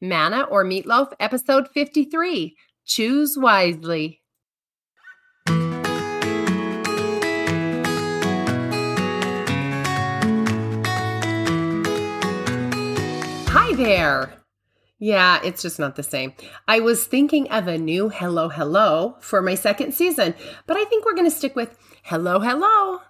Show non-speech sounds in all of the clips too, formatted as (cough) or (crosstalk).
Manna or Meatloaf, episode 53. Choose wisely. Hi there. Yeah, it's just not the same. I was thinking of a new Hello Hello for my second season, but I think we're going to stick with Hello Hello.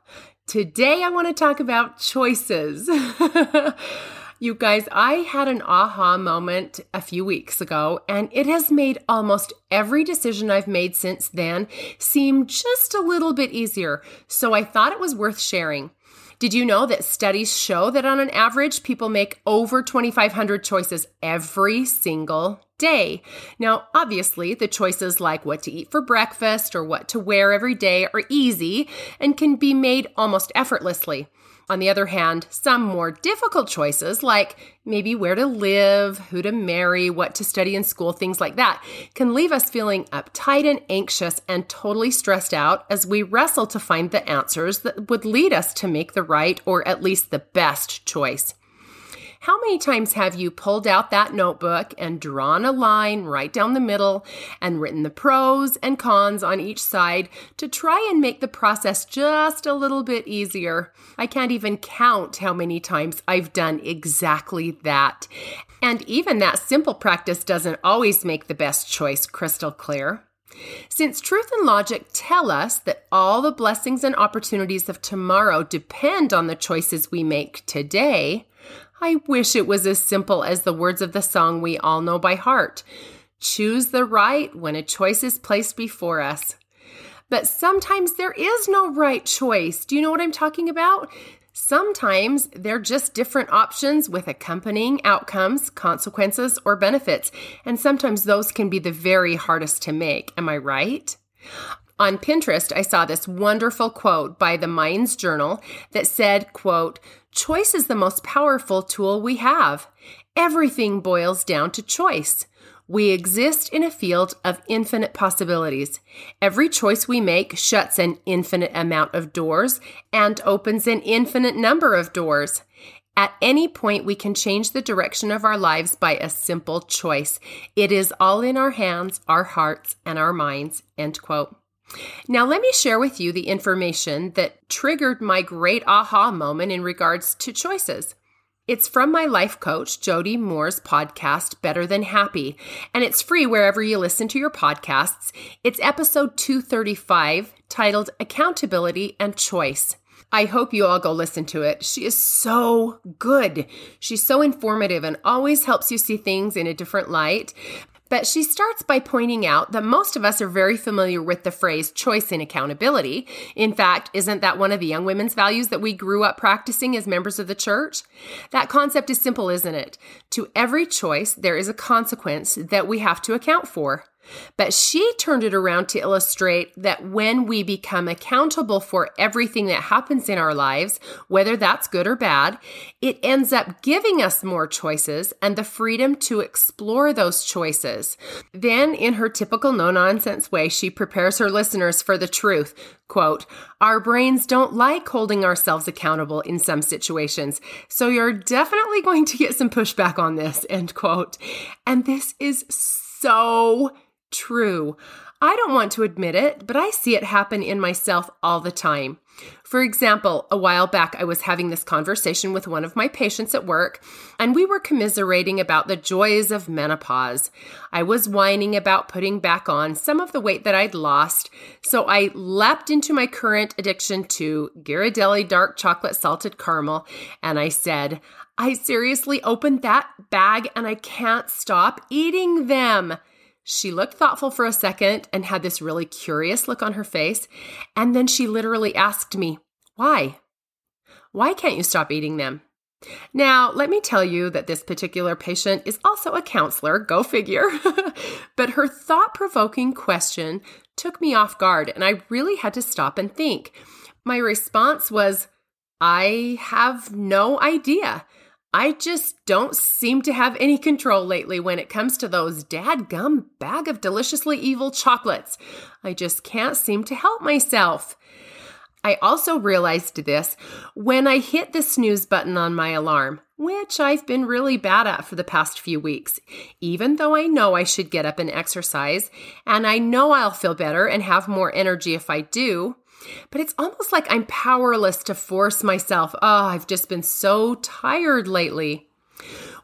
Today I want to talk about choices. (laughs) you guys, I had an aha moment a few weeks ago, and it has made almost every decision I've made since then seem just a little bit easier. So I thought it was worth sharing. Did you know that studies show that on an average, people make over 2,500 choices every single day? Now, obviously, the choices like what to eat for breakfast or what to wear every day are easy and can be made almost effortlessly. On the other hand, some more difficult choices, like maybe where to live, who to marry, what to study in school, things like that, can leave us feeling uptight and anxious and totally stressed out as we wrestle to find the answers that would lead us to make the right or at least the best choice. How many times have you pulled out that notebook and drawn a line right down the middle and written the pros and cons on each side to try and make the process just a little bit easier? I can't even count how many times I've done exactly that. And even that simple practice doesn't always make the best choice crystal clear. Since truth and logic tell us that all the blessings and opportunities of tomorrow depend on the choices we make today, I wish it was as simple as the words of the song we all know by heart choose the right when a choice is placed before us. But sometimes there is no right choice. Do you know what I'm talking about? Sometimes they're just different options with accompanying outcomes, consequences, or benefits. And sometimes those can be the very hardest to make. Am I right? On Pinterest, I saw this wonderful quote by the Minds Journal that said, quote, choice is the most powerful tool we have. Everything boils down to choice. We exist in a field of infinite possibilities. Every choice we make shuts an infinite amount of doors and opens an infinite number of doors. At any point, we can change the direction of our lives by a simple choice. It is all in our hands, our hearts, and our minds. End quote. Now, let me share with you the information that triggered my great aha moment in regards to choices. It's from my life coach, Jody Moore's podcast, Better Than Happy, and it's free wherever you listen to your podcasts. It's episode 235 titled Accountability and Choice. I hope you all go listen to it. She is so good. She's so informative and always helps you see things in a different light. But she starts by pointing out that most of us are very familiar with the phrase choice and accountability. In fact, isn't that one of the young women's values that we grew up practicing as members of the church? That concept is simple, isn't it? To every choice, there is a consequence that we have to account for. But she turned it around to illustrate that when we become accountable for everything that happens in our lives, whether that's good or bad, it ends up giving us more choices and the freedom to explore those choices. Then, in her typical no nonsense way, she prepares her listeners for the truth. Quote, Our brains don't like holding ourselves accountable in some situations, so you're definitely going to get some pushback on this. End quote. And this is so true. I don't want to admit it, but I see it happen in myself all the time. For example, a while back, I was having this conversation with one of my patients at work, and we were commiserating about the joys of menopause. I was whining about putting back on some of the weight that I'd lost, so I leapt into my current addiction to Ghirardelli dark chocolate salted caramel, and I said, I seriously opened that bag and I can't stop eating them. She looked thoughtful for a second and had this really curious look on her face. And then she literally asked me, Why? Why can't you stop eating them? Now, let me tell you that this particular patient is also a counselor, go figure. (laughs) but her thought provoking question took me off guard, and I really had to stop and think. My response was, I have no idea. I just don't seem to have any control lately when it comes to those dadgum bag of deliciously evil chocolates. I just can't seem to help myself. I also realized this when I hit the snooze button on my alarm, which I've been really bad at for the past few weeks. Even though I know I should get up and exercise, and I know I'll feel better and have more energy if I do, but it's almost like I'm powerless to force myself. Oh, I've just been so tired lately.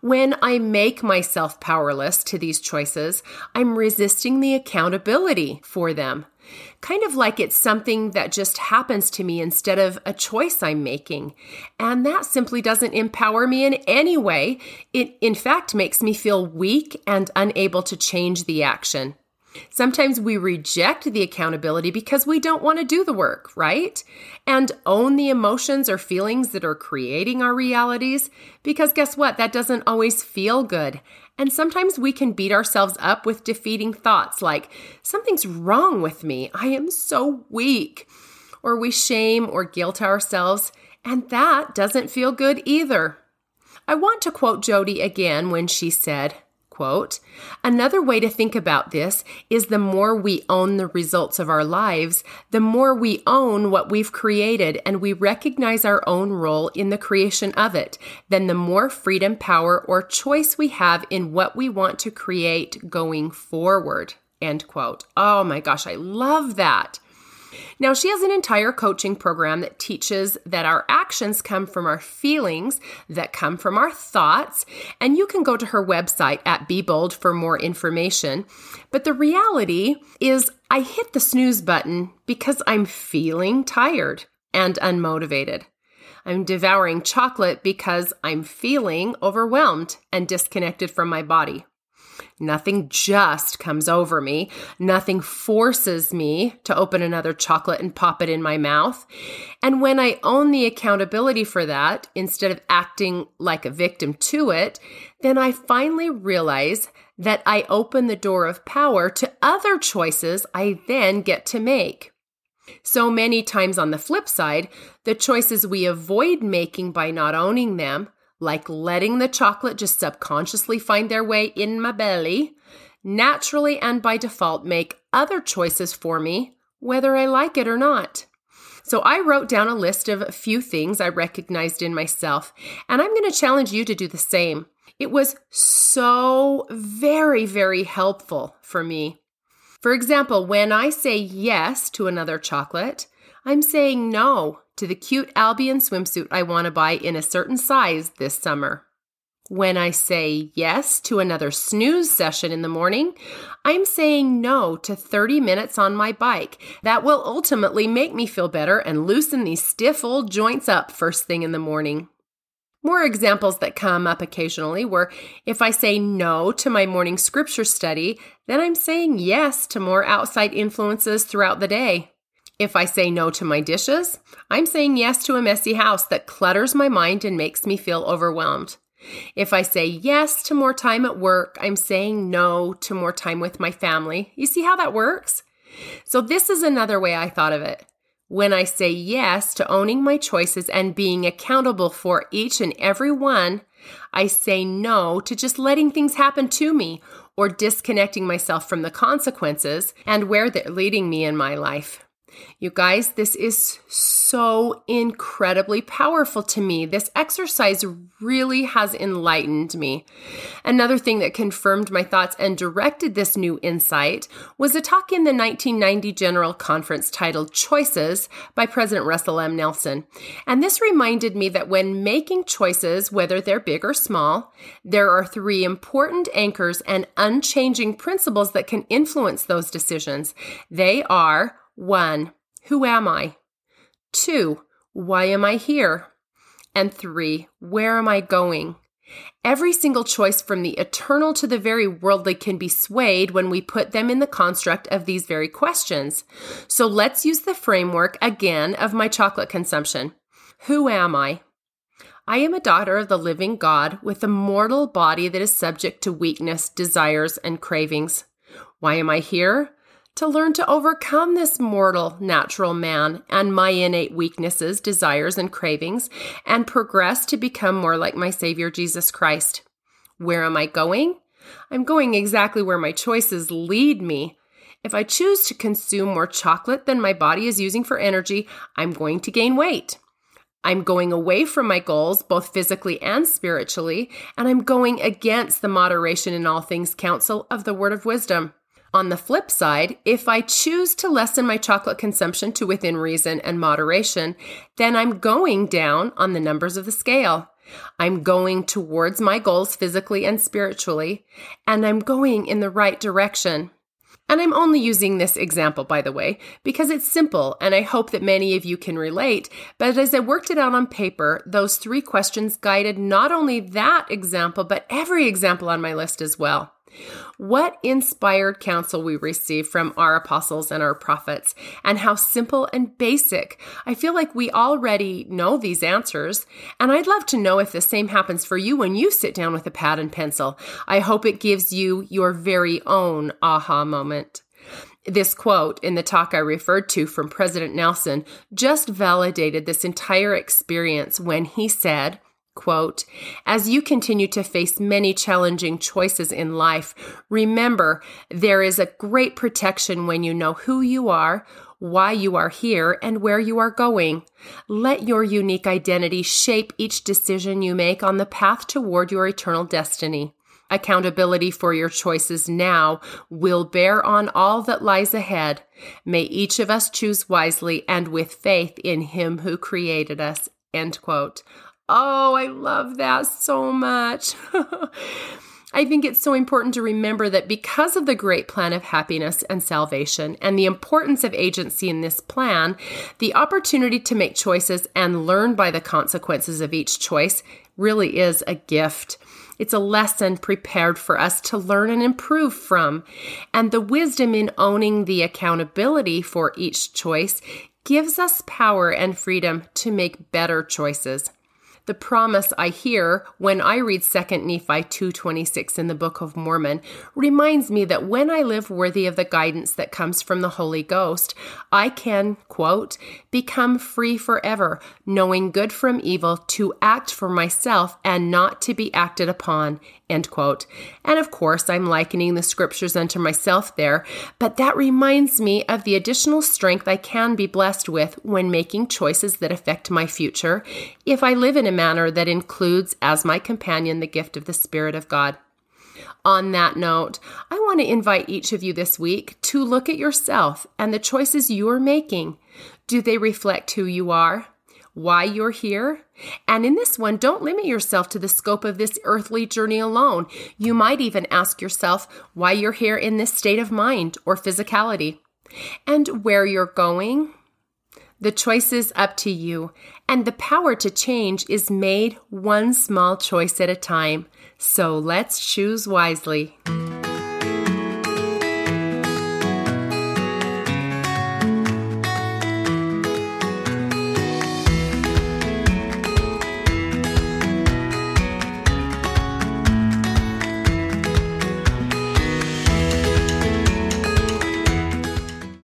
When I make myself powerless to these choices, I'm resisting the accountability for them. Kind of like it's something that just happens to me instead of a choice I'm making. And that simply doesn't empower me in any way. It, in fact, makes me feel weak and unable to change the action. Sometimes we reject the accountability because we don't want to do the work, right? And own the emotions or feelings that are creating our realities because guess what? That doesn't always feel good. And sometimes we can beat ourselves up with defeating thoughts like, something's wrong with me. I am so weak. Or we shame or guilt ourselves, and that doesn't feel good either. I want to quote Jody again when she said, Quote, Another way to think about this is the more we own the results of our lives, the more we own what we've created and we recognize our own role in the creation of it, then the more freedom, power, or choice we have in what we want to create going forward. End quote. Oh my gosh, I love that. Now, she has an entire coaching program that teaches that our actions come from our feelings, that come from our thoughts, and you can go to her website at Be Bold for more information. But the reality is, I hit the snooze button because I'm feeling tired and unmotivated. I'm devouring chocolate because I'm feeling overwhelmed and disconnected from my body. Nothing just comes over me. Nothing forces me to open another chocolate and pop it in my mouth. And when I own the accountability for that, instead of acting like a victim to it, then I finally realize that I open the door of power to other choices I then get to make. So many times on the flip side, the choices we avoid making by not owning them like letting the chocolate just subconsciously find their way in my belly, naturally and by default make other choices for me, whether I like it or not. So I wrote down a list of a few things I recognized in myself, and I'm going to challenge you to do the same. It was so very, very helpful for me. For example, when I say yes to another chocolate, I'm saying no to the cute Albion swimsuit I want to buy in a certain size this summer. When I say yes to another snooze session in the morning, I'm saying no to 30 minutes on my bike. That will ultimately make me feel better and loosen these stiff old joints up first thing in the morning. More examples that come up occasionally were if I say no to my morning scripture study, then I'm saying yes to more outside influences throughout the day. If I say no to my dishes, I'm saying yes to a messy house that clutters my mind and makes me feel overwhelmed. If I say yes to more time at work, I'm saying no to more time with my family. You see how that works? So, this is another way I thought of it. When I say yes to owning my choices and being accountable for each and every one, I say no to just letting things happen to me or disconnecting myself from the consequences and where they're leading me in my life. You guys, this is so incredibly powerful to me. This exercise really has enlightened me. Another thing that confirmed my thoughts and directed this new insight was a talk in the 1990 General Conference titled Choices by President Russell M. Nelson. And this reminded me that when making choices, whether they're big or small, there are three important anchors and unchanging principles that can influence those decisions. They are one, who am I? Two, why am I here? And three, where am I going? Every single choice from the eternal to the very worldly can be swayed when we put them in the construct of these very questions. So let's use the framework again of my chocolate consumption. Who am I? I am a daughter of the living God with a mortal body that is subject to weakness, desires, and cravings. Why am I here? To learn to overcome this mortal natural man and my innate weaknesses, desires, and cravings, and progress to become more like my Savior Jesus Christ. Where am I going? I'm going exactly where my choices lead me. If I choose to consume more chocolate than my body is using for energy, I'm going to gain weight. I'm going away from my goals, both physically and spiritually, and I'm going against the moderation in all things counsel of the word of wisdom. On the flip side, if I choose to lessen my chocolate consumption to within reason and moderation, then I'm going down on the numbers of the scale. I'm going towards my goals physically and spiritually, and I'm going in the right direction. And I'm only using this example, by the way, because it's simple and I hope that many of you can relate. But as I worked it out on paper, those three questions guided not only that example, but every example on my list as well. What inspired counsel we receive from our apostles and our prophets, and how simple and basic. I feel like we already know these answers, and I'd love to know if the same happens for you when you sit down with a pad and pencil. I hope it gives you your very own aha moment. This quote in the talk I referred to from President Nelson just validated this entire experience when he said, Quote, as you continue to face many challenging choices in life, remember there is a great protection when you know who you are, why you are here, and where you are going. Let your unique identity shape each decision you make on the path toward your eternal destiny. Accountability for your choices now will bear on all that lies ahead. May each of us choose wisely and with faith in Him who created us. End quote. Oh, I love that so much. (laughs) I think it's so important to remember that because of the great plan of happiness and salvation and the importance of agency in this plan, the opportunity to make choices and learn by the consequences of each choice really is a gift. It's a lesson prepared for us to learn and improve from. And the wisdom in owning the accountability for each choice gives us power and freedom to make better choices the promise I hear when I read 2 Nephi 2:26 in the Book of Mormon reminds me that when I live worthy of the guidance that comes from the Holy Ghost, I can, quote, become free forever, knowing good from evil, to act for myself and not to be acted upon, End quote. And of course, I'm likening the scriptures unto myself there, but that reminds me of the additional strength I can be blessed with when making choices that affect my future if I live in manner that includes as my companion the gift of the Spirit of God. On that note, I want to invite each of you this week to look at yourself and the choices you are making. Do they reflect who you are? why you're here. And in this one, don't limit yourself to the scope of this earthly journey alone. You might even ask yourself why you're here in this state of mind or physicality and where you're going. The choice is up to you, and the power to change is made one small choice at a time. So let's choose wisely.